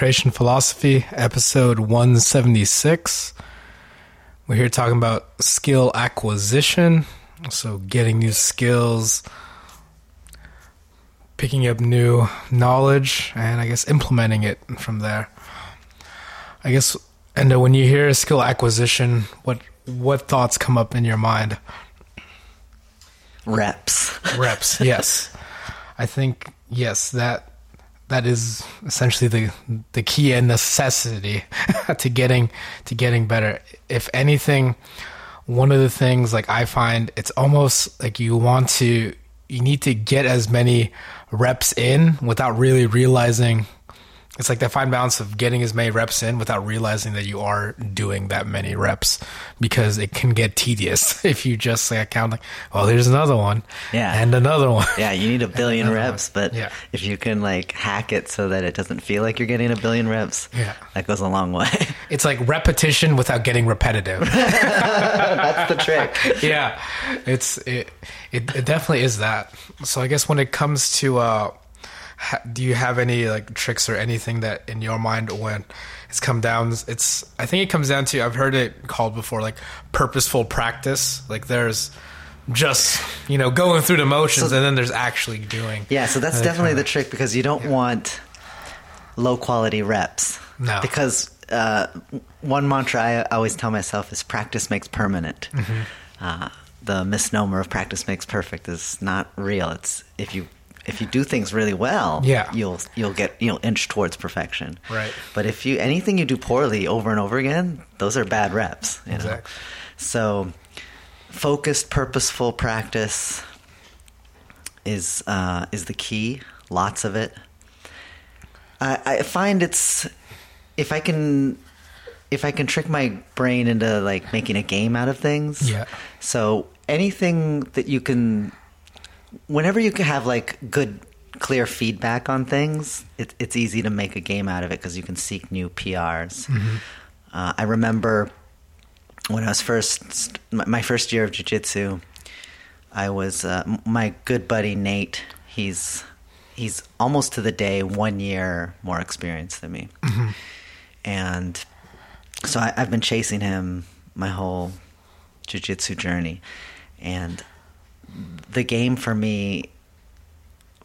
Pancreation Philosophy, episode 176. We're here talking about skill acquisition, so getting new skills, picking up new knowledge, and I guess implementing it from there. I guess, and when you hear skill acquisition, what what thoughts come up in your mind? Reps. Reps, yes. I think yes, that that is essentially the the key and necessity to getting to getting better. If anything, one of the things like I find it's almost like you want to you need to get as many reps in without really realizing it's like that fine balance of getting as many reps in without realizing that you are doing that many reps because it can get tedious if you just like count like, oh, there's another one, Yeah. and another one. Yeah, you need a billion reps, one. but Yeah. if you can like hack it so that it doesn't feel like you're getting a billion reps, Yeah. that goes a long way. It's like repetition without getting repetitive. That's the trick. yeah, it's it, it. It definitely is that. So I guess when it comes to, uh, do you have any like tricks or anything that in your mind when it's come down? It's I think it comes down to I've heard it called before like purposeful practice. Like there's just you know going through the motions So- and then there's actually doing. Yeah, so that's definitely kinda- the trick because you don't want low quality reps. No. Because uh, one mantra I always tell myself is practice makes permanent. Mm-hmm. Uh, the misnomer of practice makes perfect is not real. It's if you if you do things really well, Yeah. you'll you'll get you'll inch towards perfection. Right. But if you anything you do poorly over and over again, those are bad reps. You know? Exactly. So focused, purposeful practice is uh, is the key. Lots of it. I, I find it's if I can if I can trick my brain into like making a game out of things. Yeah. So anything that you can, whenever you can have like good, clear feedback on things, it, it's easy to make a game out of it because you can seek new PRs. Uh, I remember when I was first my first year of jujitsu, I was uh, my good buddy Nate. He's he's almost to the day one year more experienced than me, and so I, I've been chasing him my whole jujitsu journey, and the game for me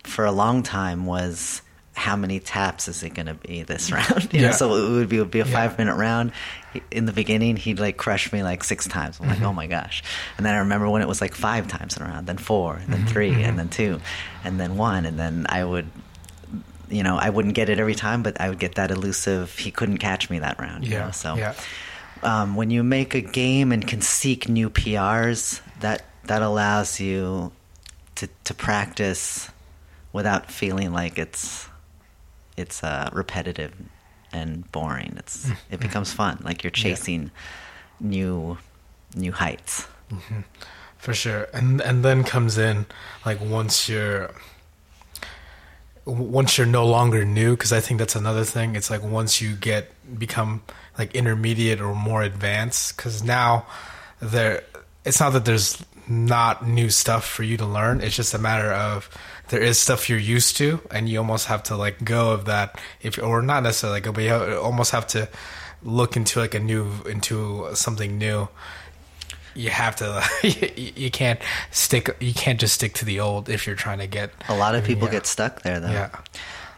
for a long time was how many taps is it going to be this round? You Yeah. know, so it would be, it would be a Yeah. five minute round. In the beginning, he'd like crush me like six times. I'm like, Mm-hmm. oh my gosh! And then I remember when it was like five times in a round, then four, and Mm-hmm. then 3 and then two, and then one, and then I would, you know, I wouldn't get it every time, but I would get that elusive. He couldn't catch me that round. You Yeah. know? So yeah. um, when you make a game and can seek new PRs, that that allows you to to practice without feeling like it's it's uh, repetitive and boring. It's it becomes fun, like you're chasing new new heights. For sure, and and then comes in like once you're once you're no longer new, because I think that's another thing. It's like once you get become like intermediate or more advanced, because now there, it's not that there's not new stuff for you to learn. It's just a matter of there is stuff you're used to, and you almost have to like go of that. If or not necessarily go, but you almost have to look into like a new into something new you have to you, you can't stick you can't just stick to the old if you're trying to get A lot of people Yeah. get stuck there, though. yeah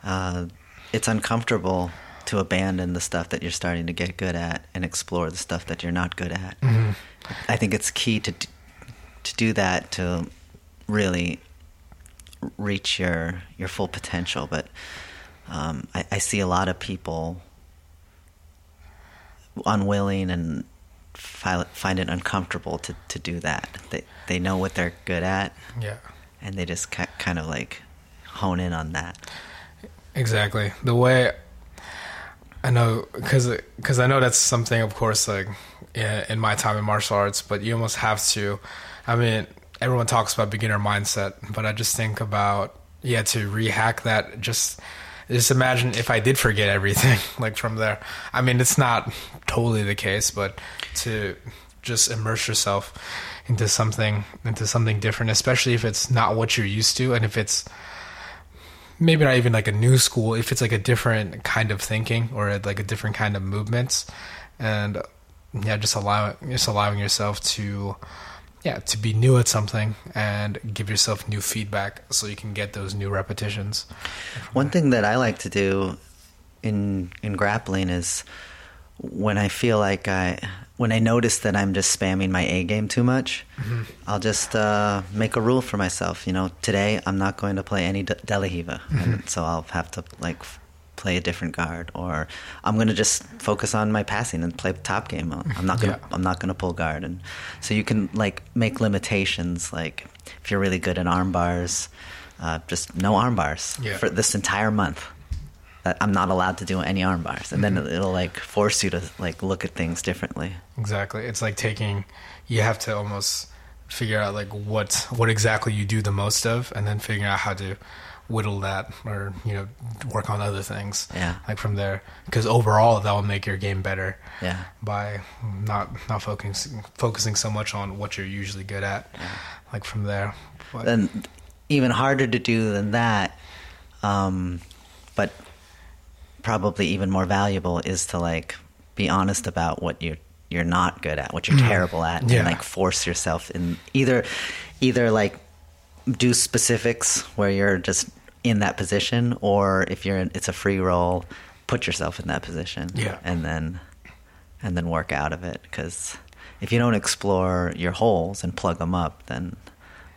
Uh, it's uncomfortable to abandon the stuff that you're starting to get good at and explore the stuff that you're not good at. Mm-hmm. I think it's key to to do that to really reach your your full potential. But um, I, I see a lot of people unwilling and find it uncomfortable to, to do that. They they know what they're good at, yeah and they just ki- kind of like hone in on that. exactly the way i know because because i know that's something of course like in, in my time in martial arts but you almost have to i mean everyone talks about beginner mindset but i just think about yeah to rehack that just just imagine if i did forget everything like from there. I mean it's not totally the case but to just immerse yourself into something into something different especially if it's not what you're used to and if it's maybe not even like a new school if it's like a different kind of thinking or like a different kind of movements. And yeah just allow just allowing yourself to yeah to be new at something and give yourself new feedback so you can get those new repetitions. One thing that I like to do in in grappling is when I feel like I when I notice that I'm just spamming my A game too much, I'll just uh, make a rule for myself. You know, today I'm not going to play any De- Delahiva, and so I'll have to like play a different guard, or I'm going to just focus on my passing and play top game. I'm not going to Yeah. I'm not going to pull guard, and so you can like make limitations. Like if you're really good at arm bars, uh, just no arm bars Yeah. for this entire month. I'm not allowed to do any arm bars, and then it'll like force you to like look at things differently. Exactly. It's like taking you have to almost figure out like what what exactly you do the most of and then figure out how to whittle that or you know work on other things. Yeah. Like from there because overall that will make your game better Yeah. by not not focusing focusing so much on what you're usually good at. Like from there. But, then even harder to do than that um, but probably even more valuable is to like be honest about what you're you're not good at what you're terrible at Mm-hmm. Yeah. and like force yourself in either either like do specifics where you're just in that position or if you're in, it's a free roll put yourself in that position Yeah. and then and then work out of it because if you don't explore your holes and plug them up then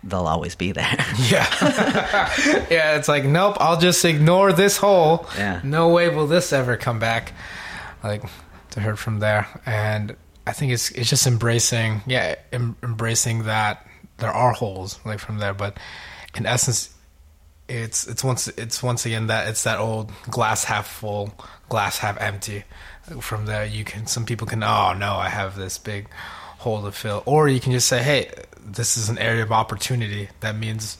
they'll always be there Yeah. yeah, it's like, nope, I'll just ignore this hole. Yeah. No way will this ever come back. Like to her from there. And I think it's it's just embracing, yeah, em- embracing that there are holes like from there, but in essence it's it's once it's once again that it's that old glass half full, glass half empty. From there you can some people can oh no, I have this big hole to fill. Or you can just say, Hey, this is an area of opportunity. That means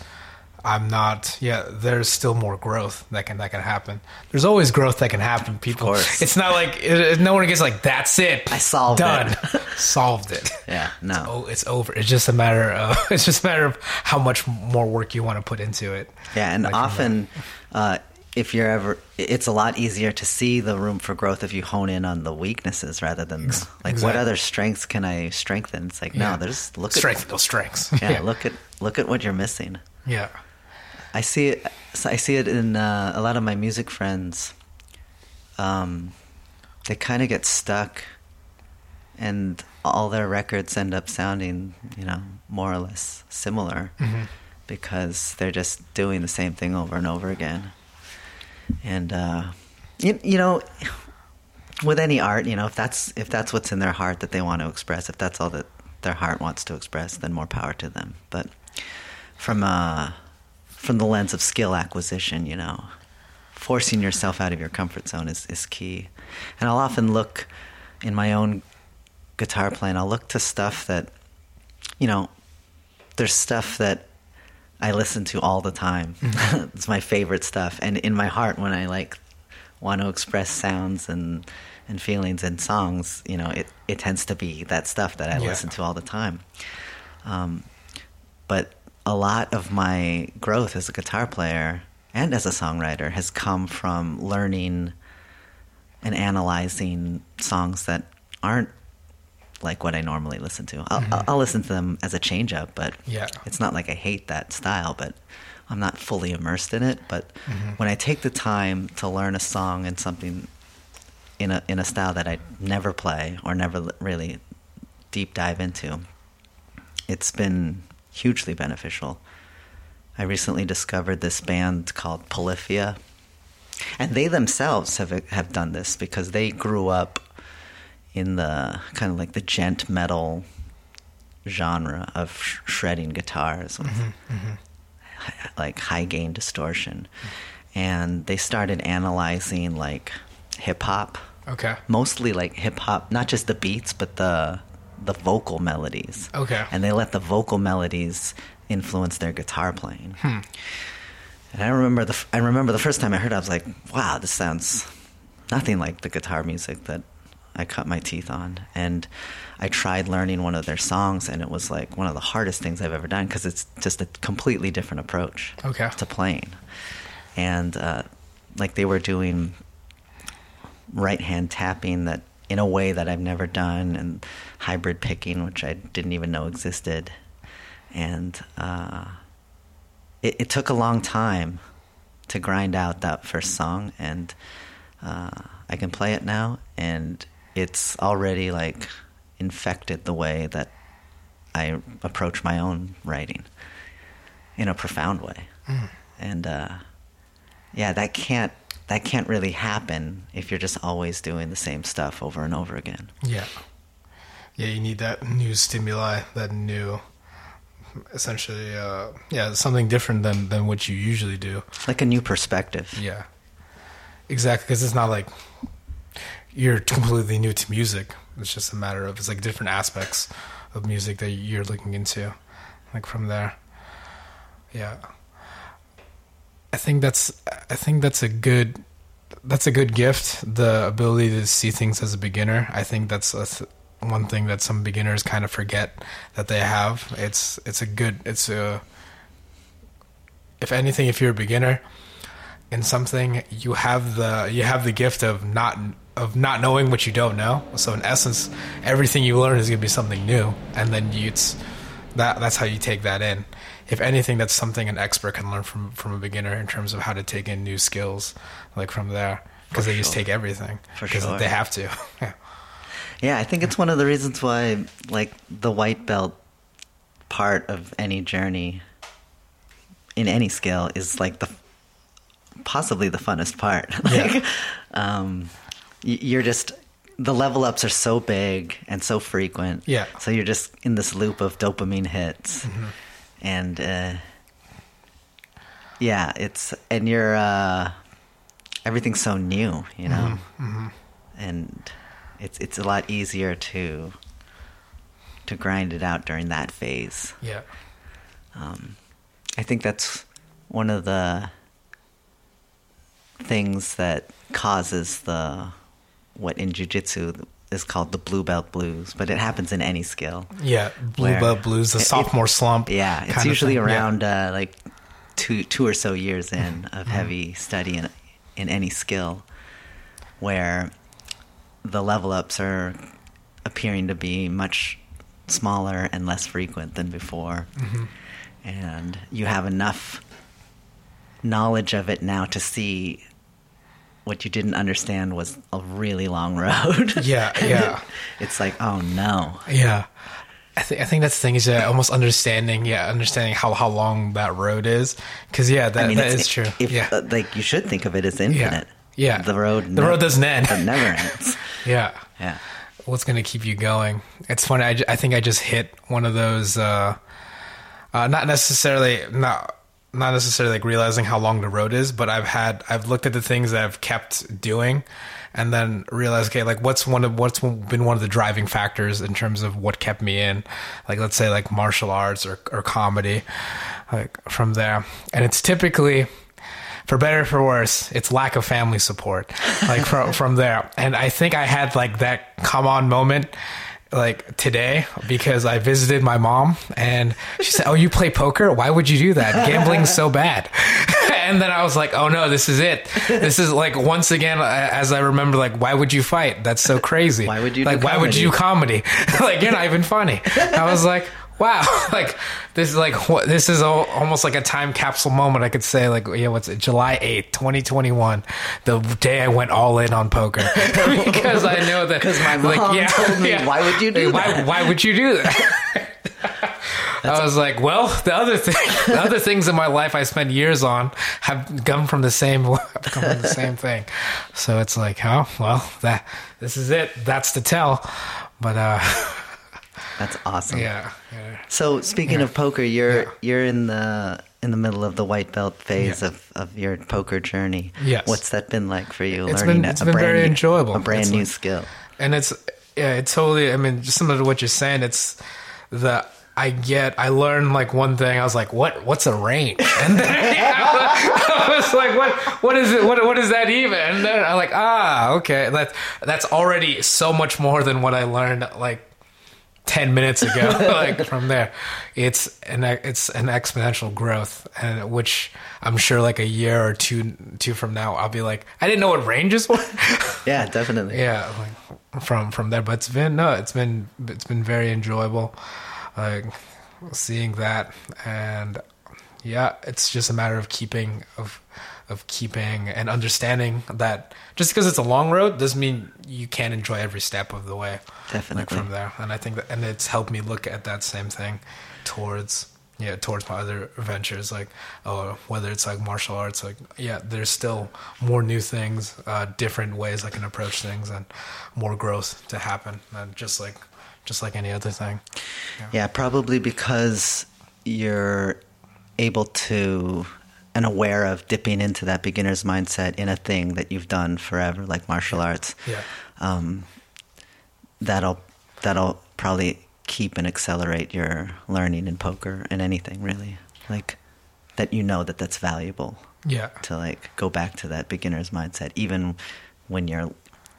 I'm not yeah, there's still more growth that can that can happen. There's always growth that can happen, people. course. It's not like it, no one gets like that's it. I solved it done. it." solved it. yeah no Oh, it's over. It's just a matter of it's just a matter of how much more work you want to put into it. Yeah, and Like often, uh, if you're ever, it's a lot easier to see the room for growth if you hone in on the weaknesses rather than the, like what other strengths can I strengthen. It's like Yeah. no, there's look strength at those strengths. yeah, look at look at what you're missing. yeah. I see it. I see it in uh, a lot of my music friends. Um, they kind of get stuck, and all their records end up sounding, you know, more or less similar Mm-hmm. because they're just doing the same thing over and over again. And uh, you, you know, with any art, you know, if that's if that's what's in their heart that they want to express, if that's all that their heart wants to express, then more power to them. But from uh, from the lens of skill acquisition, you know, forcing yourself out of your comfort zone is, is key. And I'll often look in my own guitar playing, I'll look to stuff that, you know, there's stuff that I listen to all the time. it's my favorite stuff. And in my heart, when I like want to express sounds and and feelings and songs, you know, it, it tends to be that stuff that I Yeah. listen to all the time. Um, but a lot of my growth as a guitar player and as a songwriter has come from learning and analyzing songs that aren't like what I normally listen to. I'll, I'll, I'll listen to them as a change up, but Yeah. it's not like I hate that style, but I'm not fully immersed in it. But mm-hmm. when I take the time to learn a song and something in a in a style that I never play or never really deep dive into, it's been hugely beneficial. I recently discovered this band called Polyphia, and they themselves have have done this because they grew up in the kind of like the djent metal genre of sh- shredding guitars with hi- like high gain distortion, and they started analyzing like hip hop Okay. mostly like hip hop, not just the beats, but the the vocal melodies. Okay. And they let the vocal melodies influence their guitar playing. Hmm. And I remember the I remember the first time I heard it, I was like, "Wow, this sounds nothing like the guitar music that I cut my teeth on." And I tried learning one of their songs, and it was like one of the hardest things I've ever done because it's just a completely different approach Okay. to playing. and uh, like they were doing right hand tapping that in a way that I've never done, and hybrid picking, which I didn't even know existed, and uh, it, it took a long time to grind out that first song, and uh, I can play it now, and it's already like infected the way that I approach my own writing in a profound way, and uh, yeah, that can't that can't really happen if you're just always doing the same stuff over and over again. Yeah. Yeah, you need that new stimuli, that new, essentially, uh, yeah, something different than, than what you usually do. Like a new perspective. Yeah. Exactly, because it's not like you're completely new to music. It's just a matter of, it's like different aspects of music that you're looking into, like from there. Yeah. I think that's I think that's a good that's a good gift. The ability to see things as a beginner. I think that's th- one thing that some beginners kind of forget that they have. It's it's a good it's a if anything if you're a beginner in something you have the you have the gift of not of not knowing what you don't know. So in essence, everything you learn is going to be something new, and then you, it's that that's how you take that in. If anything, that's something an expert can learn from from a beginner in terms of how to take in new skills, like from there, because they just take everything because sure. they have to. yeah. Yeah, I think it's one of the reasons why, like, the white belt part of any journey in any skill is like the possibly the funnest part. like, Yeah. um, you're just the level ups are so big and so frequent. Yeah. So you're just in this loop of dopamine hits, and uh, yeah, it's and you're uh, everything's so new, you know, and it's it's a lot easier to to grind it out during that phase. Yeah. Um, I think that's one of the things that causes the what in jujitsu is called the blue belt blues, but it happens in any skill. Yeah, blue belt blues, the it- sophomore slump. Yeah, it's usually thing. Yeah. around uh, like two two or so years in of heavy study in in any skill, where the level ups are appearing to be much smaller and less frequent than before, and you have enough knowledge of it now to see what you didn't understand was a really long road. Yeah, yeah. it's like, oh no. Yeah. I think I think that's the thing is that almost understanding, yeah, understanding how, how long that road is, because yeah, that, I mean, that is true. If, yeah, uh, like you should think of it as infinite. Yeah. the road. The road doesn't end. It never ends. yeah. Yeah, What's gonna keep you going? It's funny. I, I think I just hit one of those. Uh, uh, not necessarily not not necessarily like realizing how long the road is, but I've had I've looked at the things that I've kept doing, and then realized okay, like what's one of what's been one of the driving factors in terms of what kept me in, like let's say like martial arts or or comedy, like from there, and it's typically for better or for worse, it's lack of family support, like from from there. And I think I had like that come on moment, like today, because I visited my mom and she said, "Oh, you play poker? Why would you do that? Gambling's so bad." and then I was like, "Oh no, this is it. This is like once again, as I remember, like, why would you fight? That's so crazy. Why would you do like? Why would you do comedy? like you're not even funny." I was like wow like this is like what this is al- almost like a time capsule moment i could say like yeah what's it july 8th 2021 the day i went all in on poker because i know that because my mom told me, "Why would you do why, that?" why would you do that I was like, well, the other thing, the other things in my life I spent years on have come from the same, have come from the same thing. So it's like, oh, well, that this is it. That's the tell. But uh, that's awesome. yeah, yeah. So speaking Yeah. of poker, you're Yeah. you're in the in the middle of the white belt phase of, of your poker journey. Yes. What's that been like for you? It's learning been- a- it's a been brand very new, enjoyable. A brand It's new like- skill. and it's yeah it totally i mean just similar to what you're saying it's the i get i learned like one thing i was like what what's a range and then i was like what what is it what, what is that even and then i'm like ah okay that's that's already so much more than what i learned like 10 minutes ago like from there. It's an it's an exponential growth and which i'm sure like a year or two two from now i'll be like i didn't know what ranges were. Yeah, definitely. yeah like from from there. But it's been no it's been it's been very enjoyable like seeing that. And yeah it's just a matter of keeping of of keeping and understanding that just because it's a long road doesn't mean you can't enjoy every step of the way Definitely. like from there and i think that and it's helped me look at that same thing towards yeah towards my other ventures like oh whether it's like martial arts like yeah there's still more new things uh different ways i can approach things and more growth to happen and just like just like any other thing Yeah, probably because you're able to and aware of dipping into that beginner's mindset in a thing that you've done forever, like martial arts. yeah. Um, that'll that'll probably keep and accelerate your learning in poker and anything really, like that you know that that's valuable yeah. to like go back to that beginner's mindset, even when you're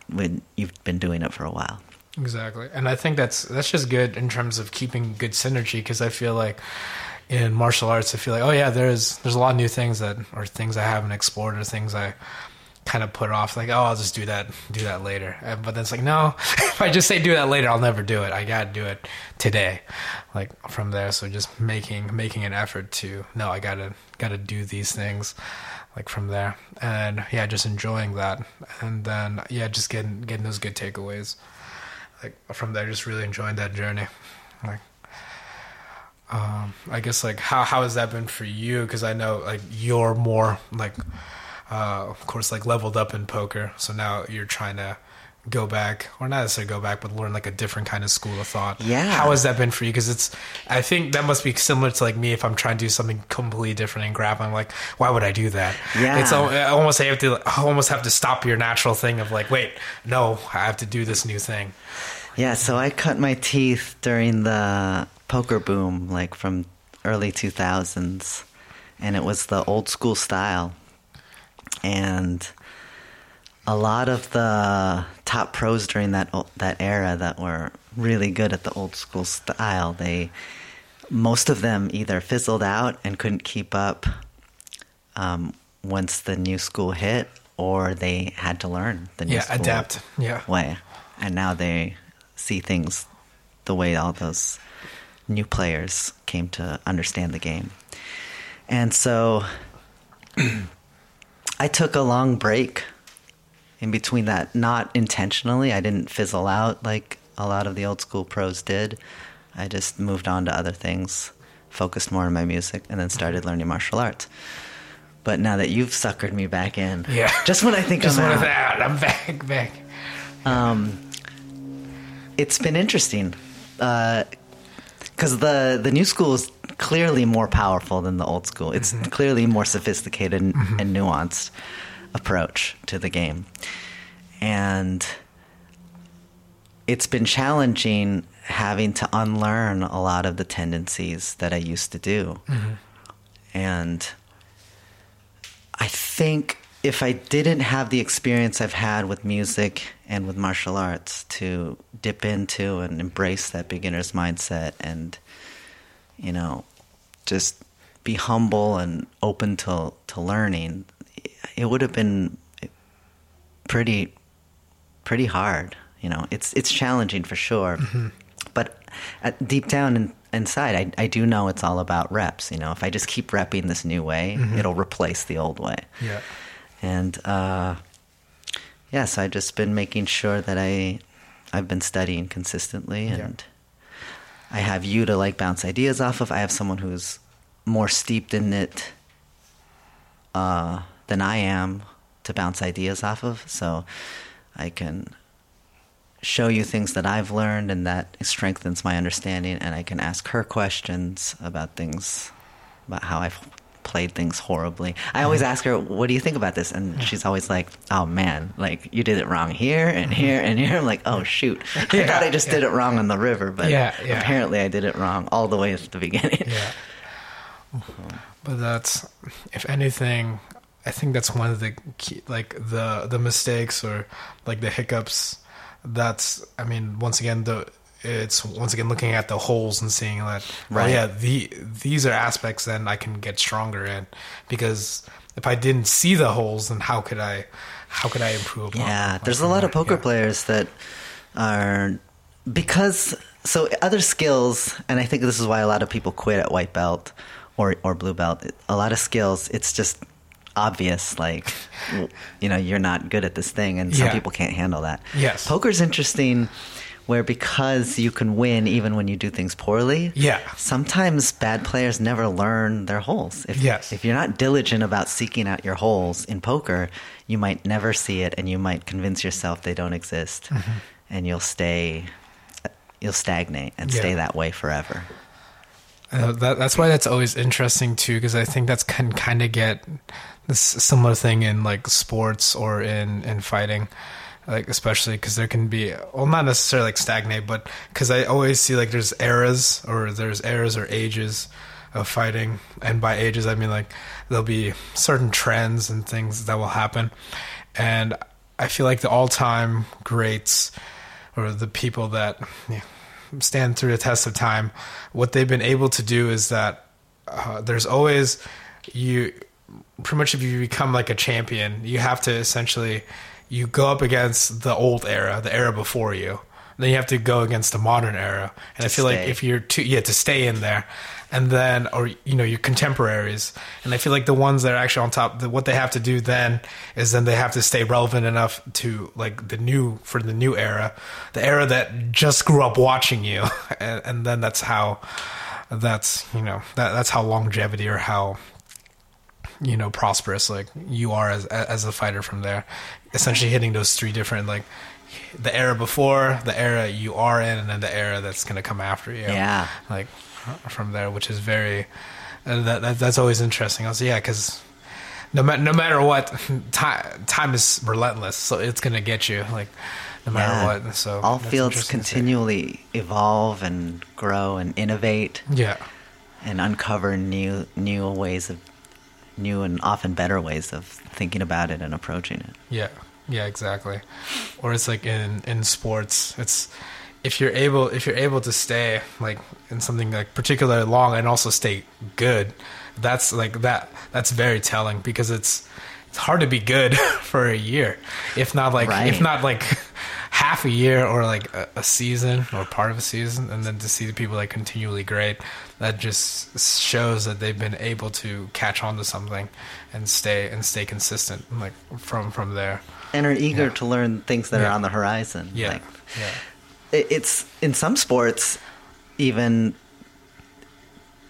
when you've been doing it for a while. Exactly, and I think that's that's just good in terms of keeping good synergy because I feel like in martial arts, I feel like oh yeah, there's there's a lot of new things that or things I haven't explored or things I kind of put off like oh I'll just do that do that later, And- but then it's like no, if I just say do that later, I'll never do it. I gotta do it today, like from there. So just making making an effort to no, I gotta gotta do these things like from there and yeah just enjoying that and then yeah just getting getting those good takeaways like from there just really enjoying that journey like um i guess like how how has that been for you? Because i know like you're more like uh of course like leveled up in poker. So now you're trying to go back or not necessarily go back but learn like a different kind of school of thought. Yeah. how has that been for you? Because it's i think that must be similar to like me if i'm trying to do something completely different in grab i'm like why would i do that? Yeah. it's I almost have to I almost have to stop your natural thing of like wait no i have to do this new thing. Yeah, so I cut my teeth during the poker boom, like from early 2000s, and it was the old school style. And a lot of the top pros during that that era that were really good at the old school style, they most of them either fizzled out and couldn't keep up um, once the new school hit, or they had to learn the new yeah school adapt yeah way. And now they see things the way all those new players came to understand the game. And so I took a long break in between that, not intentionally. I didn't fizzle out like a lot of the old school pros did. I just moved on to other things, focused more on my music, and then started learning martial arts. But now that you've suckered me back in, Yeah. just when I think just I'm out, that i'm back back um, it's been interesting because the the new school is clearly more powerful than the old school. It's mm-hmm. clearly more sophisticated and, mm-hmm. and nuanced approach to the game, and it's been challenging having to unlearn a lot of the tendencies that I used to do, mm-hmm. and I think if I didn't have the experience I've had with music and with martial arts to dip into and embrace that beginner's mindset and, you know, just be humble and open to, to learning, it would have been pretty, pretty hard. You know, it's, it's challenging for sure. Mm-hmm. But at, deep down in, inside, I, I do know it's all about reps. You know, if I just keep repping this new way, mm-hmm. it'll replace the old way yeah and uh, yeah, so I've just been making sure that I I've been studying consistently, and I have you to like bounce ideas off of. I have someone who's more steeped in it uh, than I am to bounce ideas off of, so I can show you things that I've learned and that strengthens my understanding and I can ask her questions about things about how I've played things horribly. I always ask her, "What do you think about this?" And she's always like, "Oh man, like you did it wrong here and mm-hmm. here and here." I'm like, "Oh shoot, I Yeah, thought I just did it wrong on the river, but Yeah, yeah. apparently I did it wrong all the way at the beginning." yeah but that's if anything i think that's one of the key like the the mistakes or like the hiccups that's i mean once again the it's once again looking at the holes and seeing that oh, Right. oh yeah the these are aspects then I can get stronger in because if I didn't see the holes then how could I how could I improve upon Yeah, there's a lot of poker Yeah. players that are because so other skills, and I think this is why a lot of people quit at white belt or or blue belt. A lot of skills, it's just obvious, like you know, you're not good at this thing, and some Yeah. people can't handle that. Yes. poker's interesting. Where because you can win even when you do things poorly, Yeah. Sometimes bad players never learn their holes. If, Yes. if you're not diligent about seeking out your holes in poker, you might never see it, and you might convince yourself they don't exist, Mm-hmm. and you'll stay, you'll stagnate and stay that way forever. Uh, that, that's why that's always interesting too, because I think that's can kind of get this similar thing in like sports or in in fighting, like especially because there can be well not necessarily like stagnate, but because I always see like there's eras or there's eras or ages of fighting, and by ages I mean like there'll be certain trends and things that will happen, and I feel like the all time greats or the people that yeah, stand through the test of time, what they've been able to do is that uh, there's always you pretty much if you become like a champion, you have to essentially you go up against the old era, the era before you. Then you have to go against the modern era, and I feel like if you're too yeah to stay in there, and then or you know your contemporaries, and I feel like the ones that are actually on top, the, what they have to do then is then they have to stay relevant enough to like the new for the new era, the era that just grew up watching you, and, and then that's how that's you know that that's how longevity or how you know prosperous like you are as as a fighter from there essentially hitting those three different like the era before the era you are in and then the era that's going to come after you Yeah. like from there which is very uh, that, that that's always interesting i was yeah because no, ma- no matter what time time is relentless so it's going to get you like no matter Yeah. what so all fields interesting to see. continually evolve and grow and innovate yeah and uncover new new ways of new and often better ways of thinking about it and approaching it. Yeah, yeah, exactly. Or it's like in in sports, it's if you're able if you're able to stay like in something like particularly long and also stay good, that's like that that's very telling because it's it's hard to be good for a year, if not like Right. if not like half a year or like a, a season or part of a season, and then to see the people like continually great, that just shows that they've been able to catch on to something and stay and stay consistent like from from there. And are eager Yeah. to learn things that Yeah. are on the horizon. Yeah, Like, yeah, it- it's in some sports even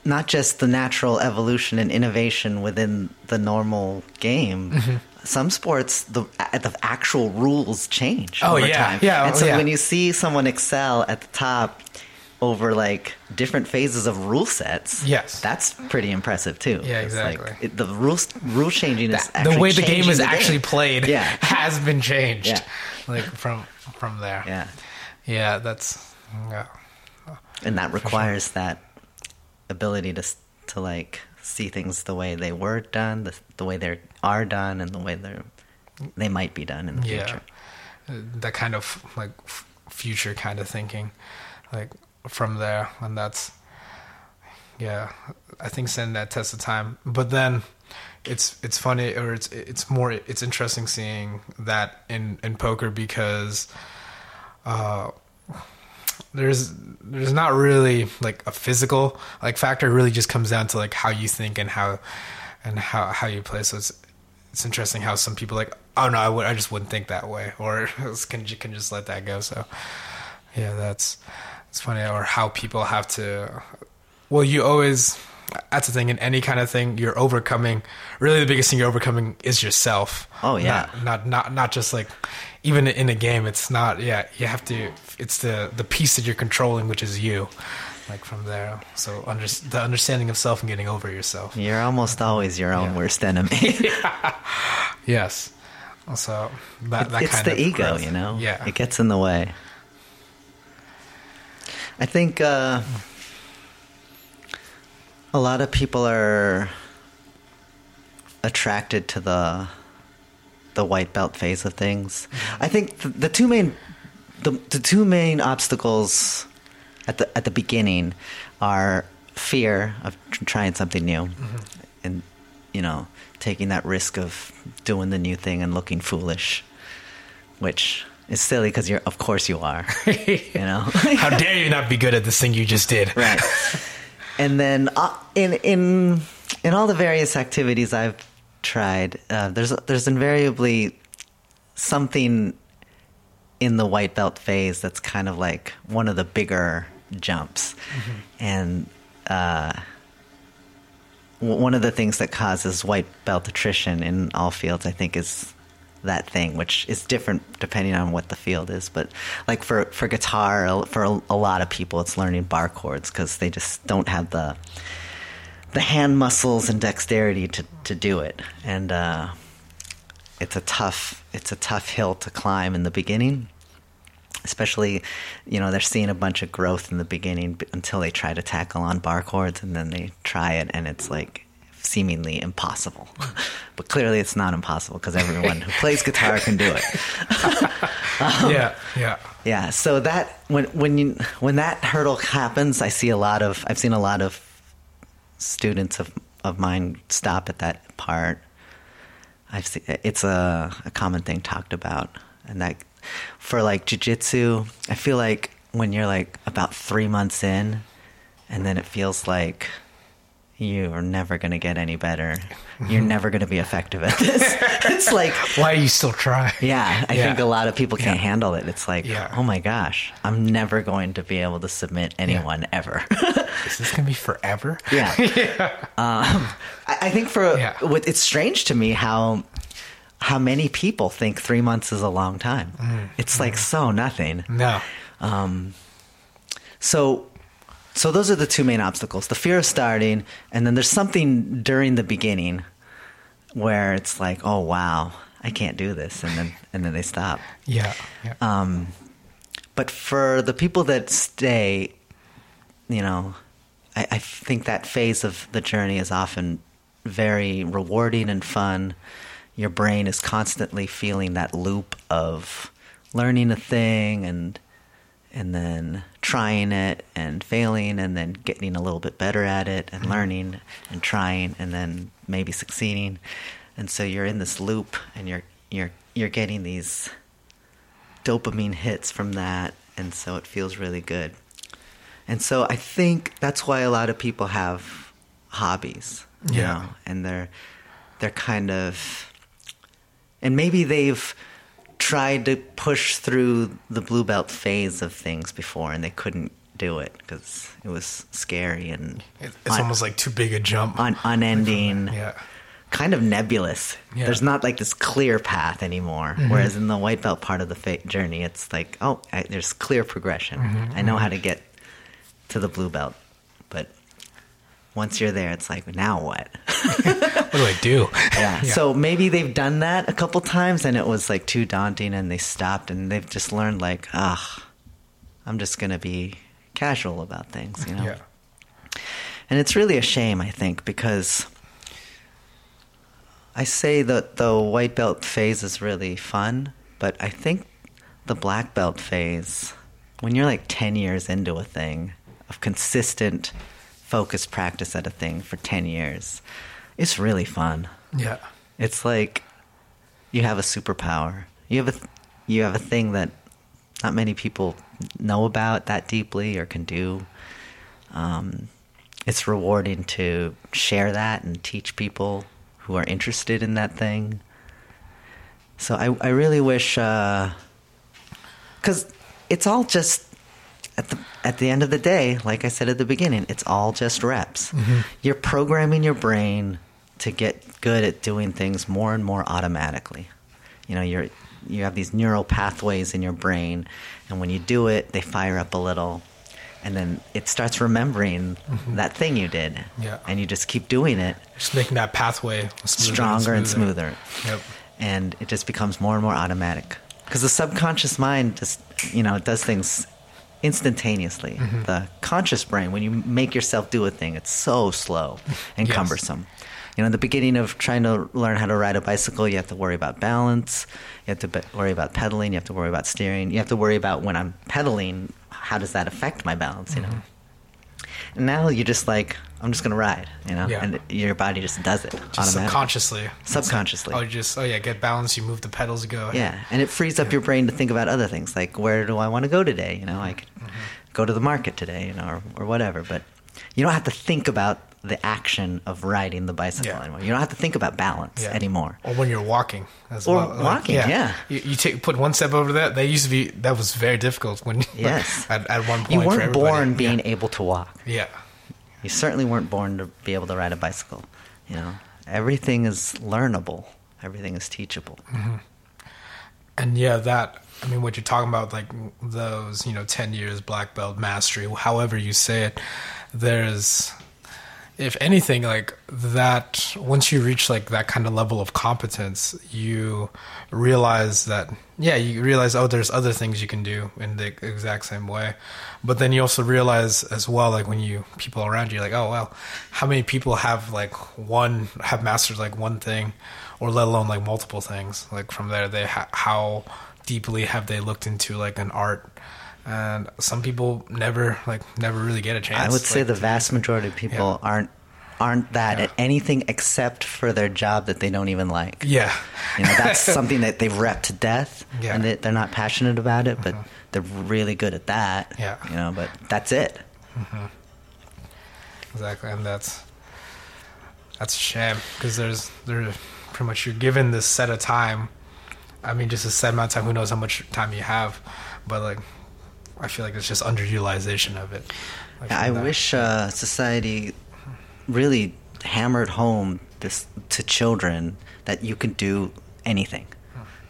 not just the natural evolution and innovation within the normal game Mm-hmm. some sports the the actual rules change Oh, over yeah. time Yeah, and oh, so yeah. when you see someone excel at the top over like different phases of rule sets Yes. that's pretty impressive too Yeah, It's like, exactly. it, the rules rule changing is the way the game is the actually game. played Yeah. has been changed Yeah. like from from there yeah yeah that's yeah and that requires that ability to to like see things the way they were done, the, the way they are done, and the way they're they might be done in the yeah future. Uh, that kind of like future kind of thinking like from there and that's yeah i think sending that test of time. But then it's it's funny or it's it's more it's interesting seeing that in in poker because uh there's there's not really like a physical like factor. It really just comes down to like how you think and how and how how you play. So it's it's interesting how some people like oh no I would I just wouldn't think that way or can can just let that go. So yeah that's it's funny or how people have to well you always that's the thing in any kind of thing you're overcoming really the biggest thing you're overcoming is yourself Oh, yeah. not not not, not just like even in a game it's not yeah you have to it's the the piece that you're controlling which is you like from there so under, the understanding of self and getting over yourself You're almost always your own Yeah. worst enemy. yes also that, that it's kind the of ego, growth. you know. yeah it gets in the way. I think uh, a lot of people are attracted to the the white belt phase of things. I think the, the two main the, the two main obstacles at the at the beginning are fear of tr- trying something new, and you know taking that risk of doing the new thing and looking foolish, which is silly because you're of course you are, you know. How dare you not be good at this thing you just did? right. And then uh, in in in all the various activities I've tried, uh, there's there's invariably something in the white belt phase that's kind of like one of the bigger jumps, and uh, one of the things that causes white belt attrition in all fields, I think, is that thing, which is different depending on what the field is. But like for for guitar, for a, a lot of people, it's learning bar chords because they just don't have the the hand muscles and dexterity to to do it, and uh, it's a tough it's a tough hill to climb in the beginning. Especially, you know, they're seeing a bunch of growth in the beginning until they try to tackle on bar chords, and then they try it, and it's like seemingly impossible. but clearly, it's not impossible because everyone who plays guitar can do it. Um, yeah, yeah. Yeah, so that when when you when that hurdle happens, I see a lot of I've seen a lot of students of of mine stop at that part. I've seen it's a a common thing talked about, and that for like jujitsu, I feel like when you're like about three months in, and then it feels like you are never going to get any better. You're never going to be effective at this. it's like Why are you still trying? yeah, I Yeah. think a lot of people can't Yeah. handle it. It's like, Yeah. oh my gosh, I'm never going to be able to submit anyone ever. Is this gonna be forever? yeah. Um, I, I think for what it's strange to me how how many people think three months is a long time. Mm. It's like so nothing. No. So so those are the two main obstacles: the fear of starting, and then there's something during the beginning where it's like, oh wow, I can't do this, and then and then they stop. Yeah. yeah. Um, but for the people that stay, you know, I, I think that phase of the journey is often very rewarding and fun. Your brain is constantly feeling that loop of learning a thing and and then trying it and failing and then getting a little bit better at it and mm-hmm. learning and trying and then maybe succeeding. And so you're in this loop and you're you're you're getting these dopamine hits from that, and so it feels really good. And so I think that's why a lot of people have hobbies, you Yeah. know, and they're they're kind of, and maybe they've tried to push through the blue belt phase of things before, and they couldn't do it because it was scary and it's un- almost like too big a jump. un- unending yeah. kind of nebulous. Yeah. Mm-hmm. There's not like this clear path anymore. Whereas in the white belt part of the fa- journey, it's like, oh, I, there's clear progression. Mm-hmm. I know how to get to the blue belt, but once you're there, it's like, now what? What do I do? yeah. So maybe they've done that a couple times, and it was like too daunting, and they stopped, and they've just learned like, ah, I'm just gonna be casual about things, you know. Yeah. And it's really a shame, I think, because I say that the white belt phase is really fun, but I think the black belt phase, when you're like 10 years into a thing, of consistent, focused practice at a thing for 10 years, it's really fun. Yeah. It's like you have a superpower. You have a you have a thing that not many people know about that deeply or can do. Um, it's rewarding to share that and teach people who are interested in that thing. So I I really wish because it's all just at the at the end of the day, like I said at the beginning, it's all just reps. You're programming your brain to get good at doing things more and more automatically. You know, you're you have these neural pathways in your brain, and when you do it, they fire up a little, and then it starts remembering that thing you did. Yeah. And you just keep doing it Just making that pathway smoother stronger and smoother. Yep. And it just becomes more and more automatic. Because the subconscious mind just, you know, it does things instantaneously. Mm-hmm. The conscious brain, when you make yourself do a thing, it's so slow and Yes. cumbersome. You know, in the beginning of trying to learn how to ride a bicycle, you have to worry about balance. You have to be- worry about pedaling. You have to worry about steering. You have to worry about when I'm pedaling, how does that affect my balance? You know. And now you're just like, I'm just gonna ride, you know, Yeah. and your body just does it Just automatically. subconsciously. Subconsciously. Oh, just oh yeah, get balance. You move the pedals. Go. Yeah, and it frees up your brain to think about other things, like where do I want to go today? You know, I could Mm-hmm. go to the market today, you know, or, or whatever. But you don't have to think about the action of riding the bicycle Yeah. anymore. You don't have to think about balance Yeah. anymore. Or when you're walking as Or well. Like, walking, yeah. You, you take put one step over that. That used to be that was very difficult when Yes. at, at one point You weren't everybody. born being yeah. able to walk. yeah. You certainly weren't born to be able to ride a bicycle. You know, everything is learnable. Everything is teachable. Mm-hmm. And yeah, that I mean, what you're talking about, like those, you know, ten years black belt mastery, however you say it, there's, if anything, like that. Once you reach like that kind of level of competence, you realize that, yeah, you realize, oh, there's other things you can do in the exact same way. But then you also realize as well, like when you people around you, like, oh well, how many people have like one have mastered like one thing, or let alone like multiple things. Like from there, they ha- how deeply have they looked into like an art, and some people never like never really get a chance. I would say like, the vast majority of people Yeah. aren't aren't that Yeah. at anything except for their job that they don't even like. yeah, You know, that's something that they've rep to death, Yeah. And they, they're not passionate about it, but uh-huh. they're really good at that. Yeah. you know, but that's it. Mm-hmm. exactly, and that's that's a shame because there's there's pretty much you're given this set of time. I mean, just a set amount of time. Who knows how much time you have? But like, I feel like it's just underutilization of it. Like, I that. wish uh, society really hammered home this to children that you can do anything.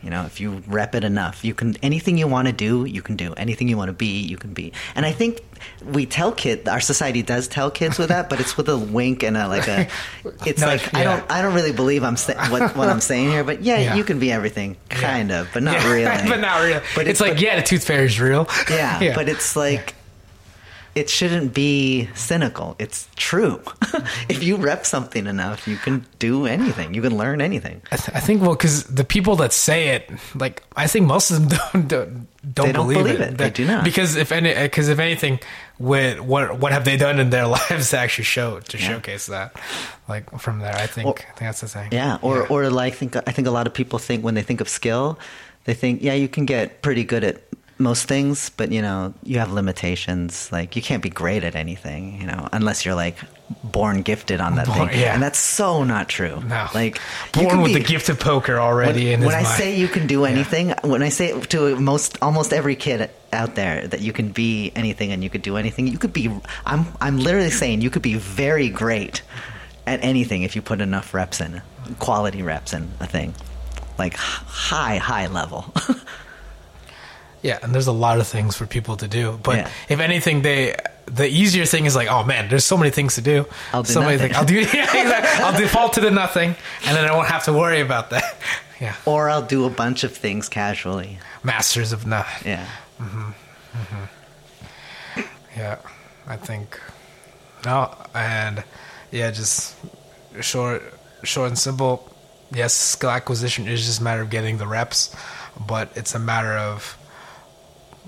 You know, if you rep it enough, you can anything you want to do, you can do. Anything you want to be, you can be. And I think we tell kids, our society does tell kids with that, but it's with a wink and a like a. It's No, like I don't, I don't really believe I'm sa- what what I'm saying here, but yeah, Yeah. you can be everything, kind of, but not Yeah, really. but not really. But it's, like, yeah, the tooth fairy is real. yeah, but it's like it shouldn't be cynical. It's true. if you rep something enough, you can do anything. You can learn anything. I, th- I think well, because the people that say it, like I think most of them don't don't, don't, They don't believe, believe it. it. They do not. Because if any, because if anything, with what what have they done in their lives to actually show to Yeah. showcase that? Like from there, I think Or- I think that's the thing. Yeah, or or like think I think a lot of people think when they think of skill, they think yeah you can get pretty good at most things, but you know you have limitations. Like you can't be great at anything, you know, unless you're like born gifted on that Born- thing. yeah. And that's so not true. no, like born with be- the gift of poker already when, in when I mind. say you can do anything, when I say to most almost every kid out there that you can be anything and you could do anything, you could be. I'm I'm literally saying you could be very great at anything if you put enough reps in, quality reps in a thing, like high high level. Yeah, and there's a lot of things for people to do. But Yeah. if anything, they the easier thing is like, oh man, there's so many things to do. I'll do so nothing. things. I'll do. Yeah, exactly. I'll default to the nothing, and then I won't have to worry about that. Yeah, or I'll do a bunch of things casually. masters of nothing. Yeah. Mm-hmm. Mm-hmm. Yeah, I think no, and yeah, just short, short and simple. Yes, skill acquisition is just a matter of getting the reps, but it's a matter of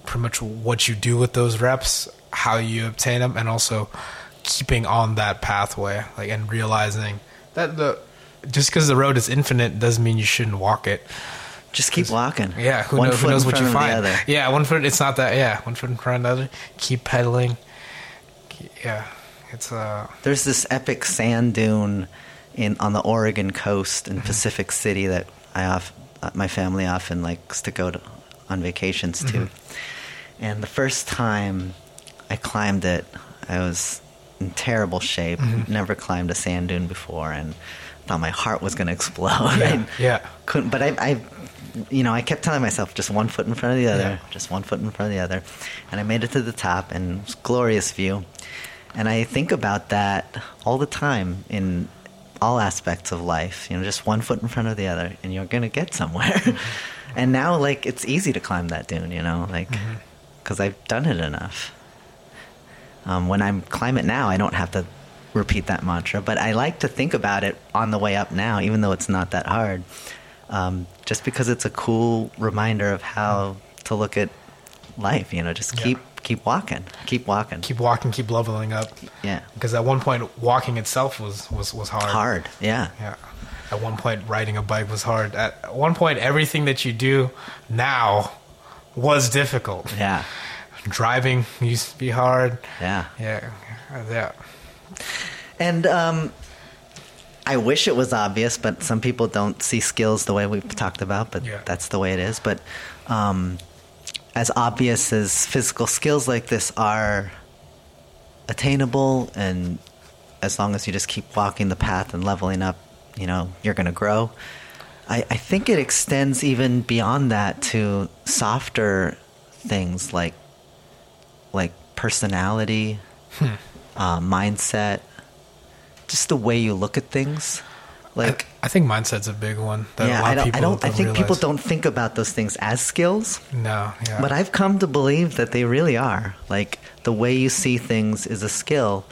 pretty much what you do with those reps, how you obtain them, and also keeping on that pathway, like and realizing that the just because the road is infinite doesn't mean you shouldn't walk it. Just keep walking. Yeah, who, One knows, who knows what you find? Yeah, one foot. It's not that. Yeah, one foot in front of the other. Keep pedaling. Yeah, it's uh. There's this epic sand dune in on the Oregon coast in Pacific City that I off, uh, my family often likes to go to on vacations to. And the first time I climbed it, I was in terrible shape. Mm-hmm. Never climbed a sand dune before, and thought my heart was going to explode. Yeah, yeah. couldn't, but I, I, you know, I kept telling myself just one foot in front of the other, Yeah. just one foot in front of the other, and I made it to the top, and it was a glorious view. And I think about that all the time in all aspects of life. You know, just one foot in front of the other, and you're gonna get somewhere. Mm-hmm. and now, like, it's easy to climb that dune. You know, like, mm-hmm. Because I've done it enough. Um, when I climb it now, I don't have to repeat that mantra, but I like to think about it on the way up now, even though it's not that hard. Um, just because it's a cool reminder of how to look at life. You know, just Yeah. keep keep walking, keep walking. keep walking, keep leveling up. yeah, Because at one point, walking itself was was was hard. hard. Yeah, Yeah. At one point, riding a bike was hard. At one point, everything that you do now was difficult. yeah, Driving used to be hard. yeah. Yeah. Yeah. And um, I wish it was obvious, but some people don't see skills the way we've talked about. But Yeah. that's the way it is. But um, as obvious as physical skills like this are attainable, and as long as you just keep walking the path and leveling up, you know, you're going to grow. I, I think it extends even beyond that to softer things like like personality, uh, mindset, just the way you look at things. Like, I, I think mindset's a big one. That yeah, a lot I don't, people I don't, I think people don't think about those things as skills, No, yeah. but I've come to believe that they really are. Like the way you see things is a skill.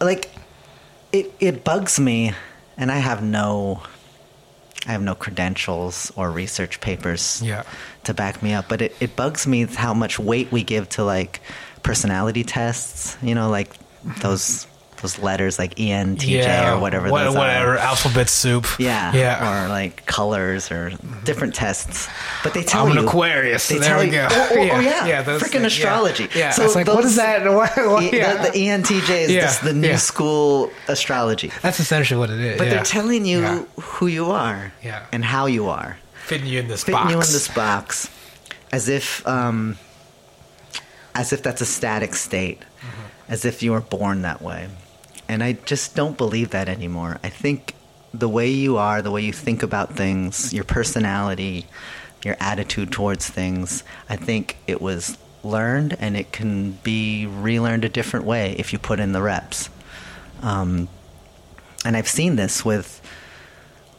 Like it, it bugs me, and I have no, I have no credentials or research papers yeah. to back me up. But it, it bugs me how much weight we give to like personality tests. You know, like those those letters like ENTJ yeah. or whatever. What- those whatever. Are. Alphabet soup. Yeah, Yeah. or like colors or different tests. But they tell I'm you an Aquarius. They there tell we you, go. Oh, oh, oh, yeah, yeah. those freaking astrology. Yeah. yeah. So it's like, what is that? What, what, yeah. the, the ENTJ is Yeah, just the new yeah. school astrology. That's essentially what it is. But yeah. they're telling you Yeah. who you are Yeah. and how you are. fitting you in this box. fitting box. you in this box as if um, as if that's a static state Mm-hmm. as if you were born that way and i just don't believe that anymore. I think the way you are the way you think about things your personality your attitude towards things i think it was learned and it can be relearned a different way if you put in the reps. Um, and i've seen this with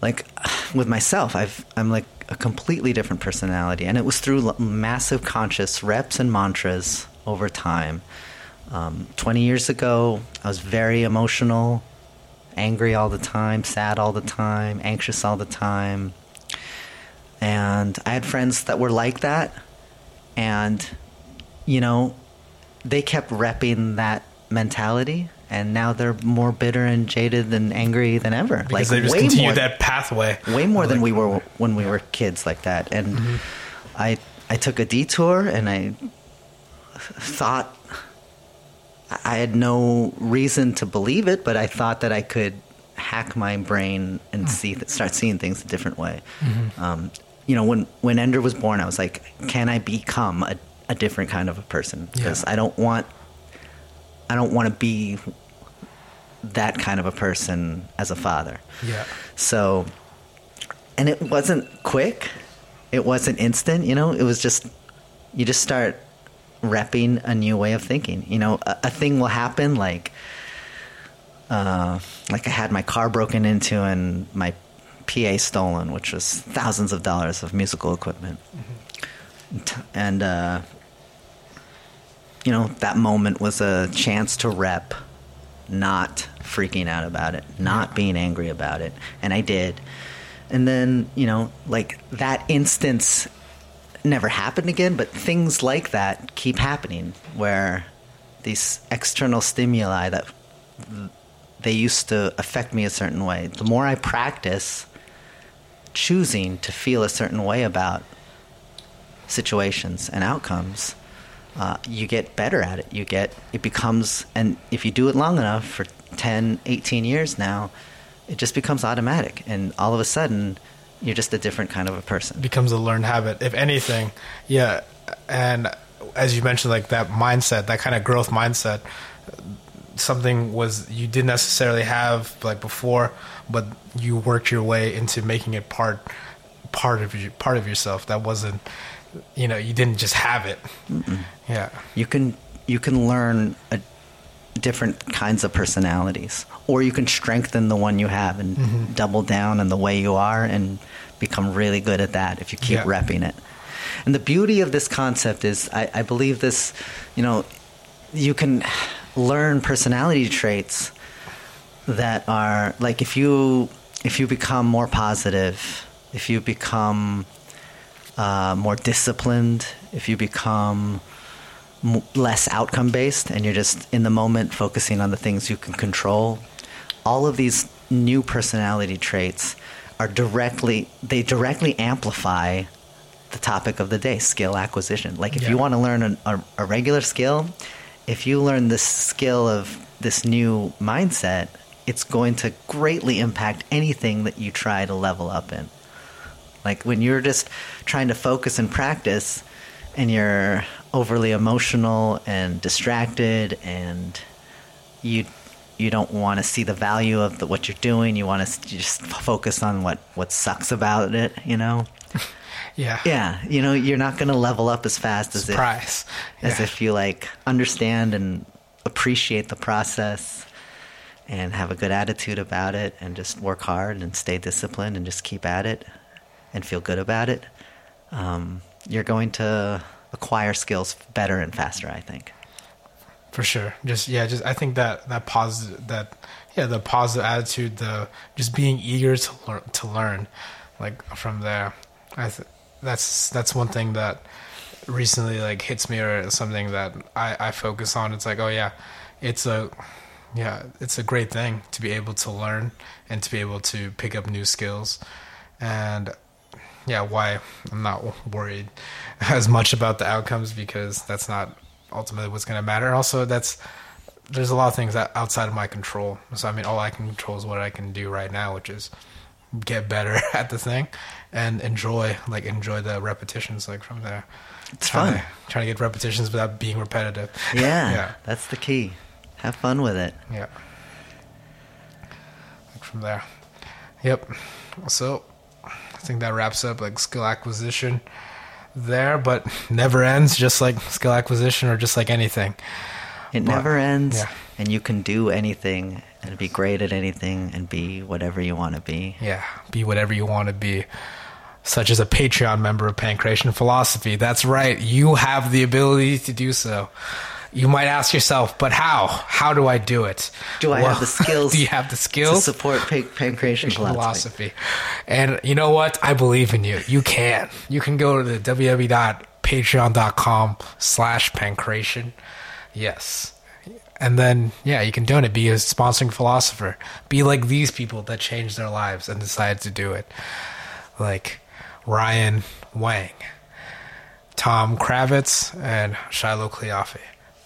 like with myself. I've i'm like a completely different personality. And it was through massive conscious reps and mantras over time um, 20 years ago i was very emotional angry all the time sad all the time anxious all the time. And i had friends that were like that. And you know they kept repping that mentality. And now they're more bitter and jaded and angry than ever. Because they just continue more- that pathway. way more than Like, we were when we were kids like that. And i i took a detour and i thought i had no reason to believe it but i thought that i could hack my brain and see start seeing things a different way um, you know when when ender was born i was like can i become a, a different kind of a person because Yeah. i don't want i don't want to be that kind of a person as a father Yeah. so, and it wasn't quick. It wasn't instant. You know, it was just you just start repping a new way of thinking. You know, a, a thing will happen like, uh, like I had my car broken into and my PA stolen, which was thousands of dollars of musical equipment, T- and uh, you know that moment was a chance to rep not freaking out about it, not being angry about it. And I did. And then, you know, like that instance never happened again, but things like that keep happening where these external stimuli that they used to affect me a certain way. The more I practice choosing to feel a certain way about situations and outcomes, uh, you get better at it. You get, it becomes, and if you do it long enough for 10, 18 years now, it just becomes automatic. And all of a sudden, you're just a different kind of a person. becomes a learned habit, if anything. Yeah, and as you mentioned, like that mindset, that kind of growth mindset, something was you didn't necessarily have like before, but you worked your way into making it part part of you, part of yourself. That wasn't, you know, you didn't just have it. Yeah, You can, you can learn a, different kinds of personalities, or you can strengthen the one you have and double down on the way you are and become really good at that if you keep Yeah. repping it. And the beauty of this concept is, I, I believe this, you know, you can learn personality traits that are like if you if you become more positive, if you become uh, more disciplined, if you become m- less outcome based and you're just in the moment focusing on the things you can control. All of these new personality traits are directly they directly amplify the topic of the day skill acquisition. Like if Yeah. you want to learn an, a, a regular skill if you learn this skill of this new mindset it's going to greatly impact anything that you try to level up in. Like when you're just trying to focus and practice and you're overly emotional and distracted and you you don't want to see the value of the, what you're doing you want to just focus on what what sucks about it you know Yeah. yeah you know you're not going to level up as fast as if Surprise. as if you like understand and appreciate the process and have a good attitude about it and just work hard and stay disciplined and just keep at it and feel good about it um, you're going to acquire skills better and faster i think. For sure. Just yeah just i think that that positive that yeah the positive attitude the just being eager to learn to learn like from there. I th- that's that's one thing that recently like hits me or something that i i focus on. It's like oh yeah it's a yeah it's a great thing to be able to learn and to be able to pick up new skills. And yeah why i'm not worried as much about the outcomes because that's not ultimately what's going to matter and also that's there's a lot of things that outside of my control so i mean all i can control is what i can do right now which is get better at the thing and enjoy like enjoy the repetitions like from there It's trying fun. to, trying to get repetitions without being repetitive yeah, yeah that's the key have fun with it yeah. Like from there. Yep. So think that wraps up like skill acquisition there, but never ends, just like skill acquisition or just like anything. it But- never ends yeah. and you can do anything and be great at anything and be whatever you want to be Yeah. Be whatever you want to be. Such as a Patreon member of Pancration Philosophy. That's right. You have the ability to do so. You might ask yourself, but how? How do I do it? Do I have the skills do you have the skills to support pa- pancration philosophy. philosophy. And you know what? I believe in you. You can. You can go to the www.patreon.com slash pancration. Yes. And then, yeah, you can donate. Be a sponsoring philosopher. Be like these people that changed their lives and decided to do it. Like Ryan Wang, Tom Kravitz, and Shiloh Cleofe.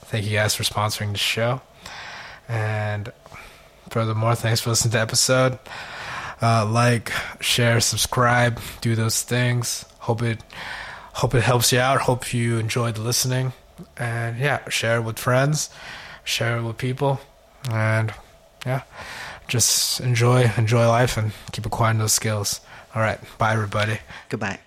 Thank you guys for sponsoring the show. And furthermore, thanks for listening to the episode. Uh, like, share, subscribe, do those things. Hope it hope it helps you out. Hope you enjoyed listening. And yeah, share it with friends, share it with people, and yeah, just enjoy enjoy life and keep acquiring those skills. All right, bye everybody. Goodbye.